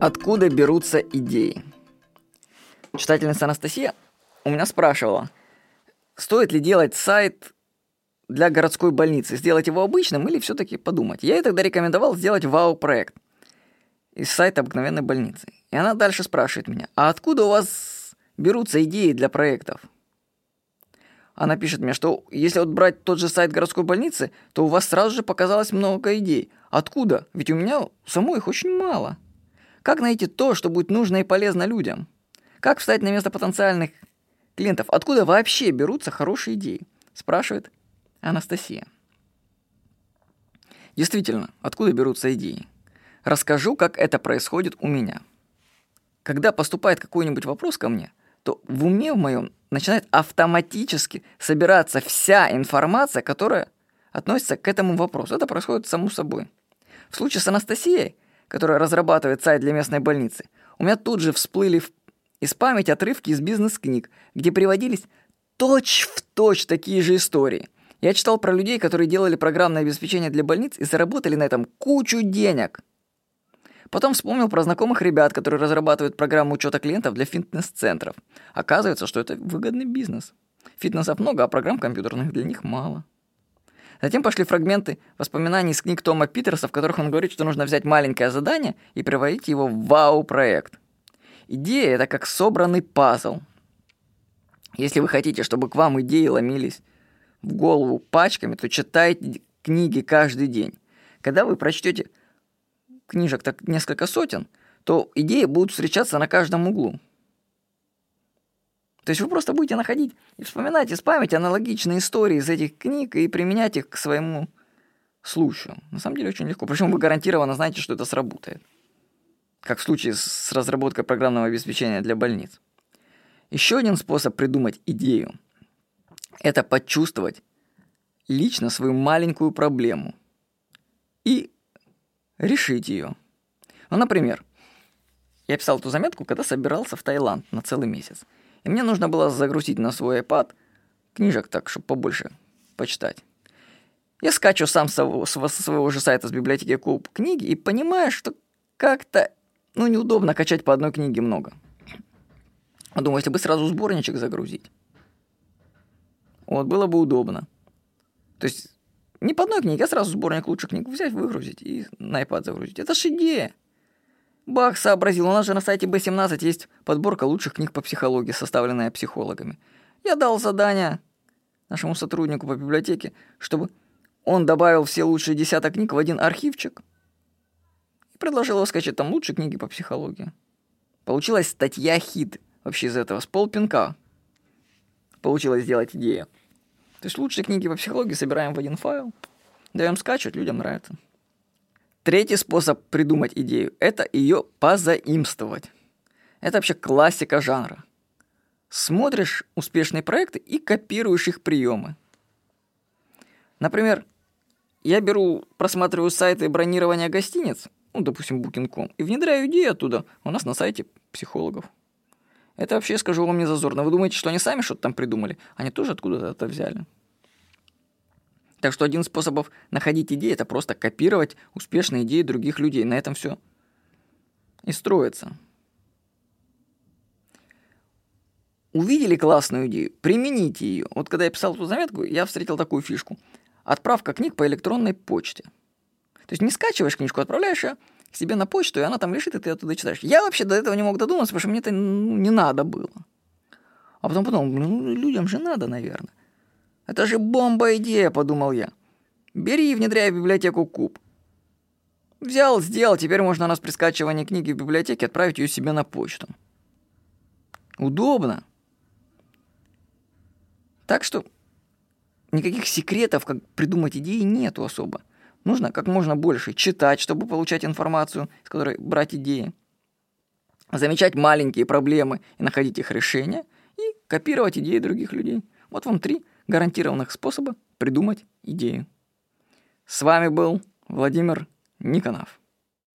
Откуда берутся идеи? Читательница Анастасия у меня спрашивала, стоит ли делать сайт для городской больницы, сделать его обычным или все-таки подумать. Я ей тогда рекомендовал сделать вау-проект из сайта обыкновенной больницы. И она дальше спрашивает меня, а откуда у вас берутся идеи для проектов? Она пишет мне, что если вот брать тот же сайт городской больницы, то у вас сразу же показалось много идей. Откуда? Ведь у меня самой их очень мало. Как найти то, что будет нужно и полезно людям? Как встать на место потенциальных клиентов? Откуда вообще берутся хорошие идеи? Спрашивает Анастасия. Действительно, откуда берутся идеи? Расскажу, как это происходит у меня. Когда поступает какой-нибудь вопрос ко мне, то в уме в моем начинает автоматически собираться вся информация, которая относится к этому вопросу. Это происходит само собой. В случае с Анастасией, которая разрабатывает сайт для местной больницы, у меня тут же всплыли из памяти отрывки из бизнес-книг, где приводились точь-в-точь точь такие же истории. Я читал про людей, которые делали программное обеспечение для больниц и заработали на этом кучу денег. Потом вспомнил про знакомых ребят, которые разрабатывают программу учета клиентов для фитнес-центров. Оказывается, что это выгодный бизнес. Фитнесов много, а программ компьютерных для них мало. Затем пошли фрагменты воспоминаний из книг Тома Питерса, в которых он говорит, что нужно взять маленькое задание и превратить его в вау-проект. Идея — это как собранный пазл. Если вы хотите, чтобы к вам идеи ломились в голову пачками, то читайте книги каждый день. Когда вы прочтете книжек так несколько сотен, то идеи будут встречаться на каждом углу. То есть вы просто будете находить и вспоминать из памяти аналогичные истории из этих книг и применять их к своему случаю. На самом деле очень легко. Причем вы гарантированно знаете, что это сработает. Как в случае с разработкой программного обеспечения для больниц. Еще один способ придумать идею – это почувствовать лично свою маленькую проблему и решить ее. Ну, например, я писал эту заметку, когда собирался в Таиланд на целый месяц. И мне нужно было загрузить на свой iPad книжек так, чтобы побольше почитать. Я скачу сам со своего, со своего же сайта с библиотеки Куб книги и понимаю, что как-то ну, неудобно качать по одной книге много. Думаю, если бы сразу сборничек загрузить, вот, было бы удобно. То есть не по одной книге, а сразу сборник лучших книг взять, выгрузить и на iPad загрузить. Это ж идея. Бах сообразил, у нас же на сайте B17 есть подборка лучших книг по психологии, составленная психологами. Я дал задание нашему сотруднику по библиотеке, чтобы он добавил все лучшие десяток книг в один архивчик и предложил его скачать там лучшие книги по психологии. Получилась статья хит вообще из этого, с полпинка. Получилось сделать идею. То есть лучшие книги по психологии собираем в один файл, даем скачивать, людям нравится. Третий способ придумать идею – это ее позаимствовать. Это вообще классика жанра. Смотришь успешные проекты и копируешь их приемы. Например, я беру, просматриваю сайты бронирования гостиниц, ну, допустим, Booking.com, и внедряю идею оттуда у нас на сайте психологов. Это вообще, скажу вам, не зазорно. Вы думаете, что они сами что-то там придумали? Они тоже откуда-то это взяли. Так что один из способов находить идеи – это просто копировать успешные идеи других людей. На этом все и строится. Увидели классную идею, примените ее. Вот когда я писал эту заметку, я встретил такую фишку. Отправка книг по электронной почте. То есть не скачиваешь книжку, отправляешь ее к себе на почту, и она там лежит, и ты оттуда читаешь. Я вообще до этого не мог додуматься, потому что мне это ну, не надо было. А потом подумал, ну, людям же надо, наверное. Это же бомба-идея, подумал я. Бери и внедряй в библиотеку куб. Взял, сделал, теперь можно нас при скачивании книги в библиотеке отправить ее себе на почту. Удобно. Так что никаких секретов, как придумать идеи, нету особо. Нужно как можно больше читать, чтобы получать информацию, с которой брать идеи. Замечать маленькие проблемы и находить их решения. И копировать идеи других людей. Вот вам три гарантированных способа придумать идею. С вами был Владимир Никонов.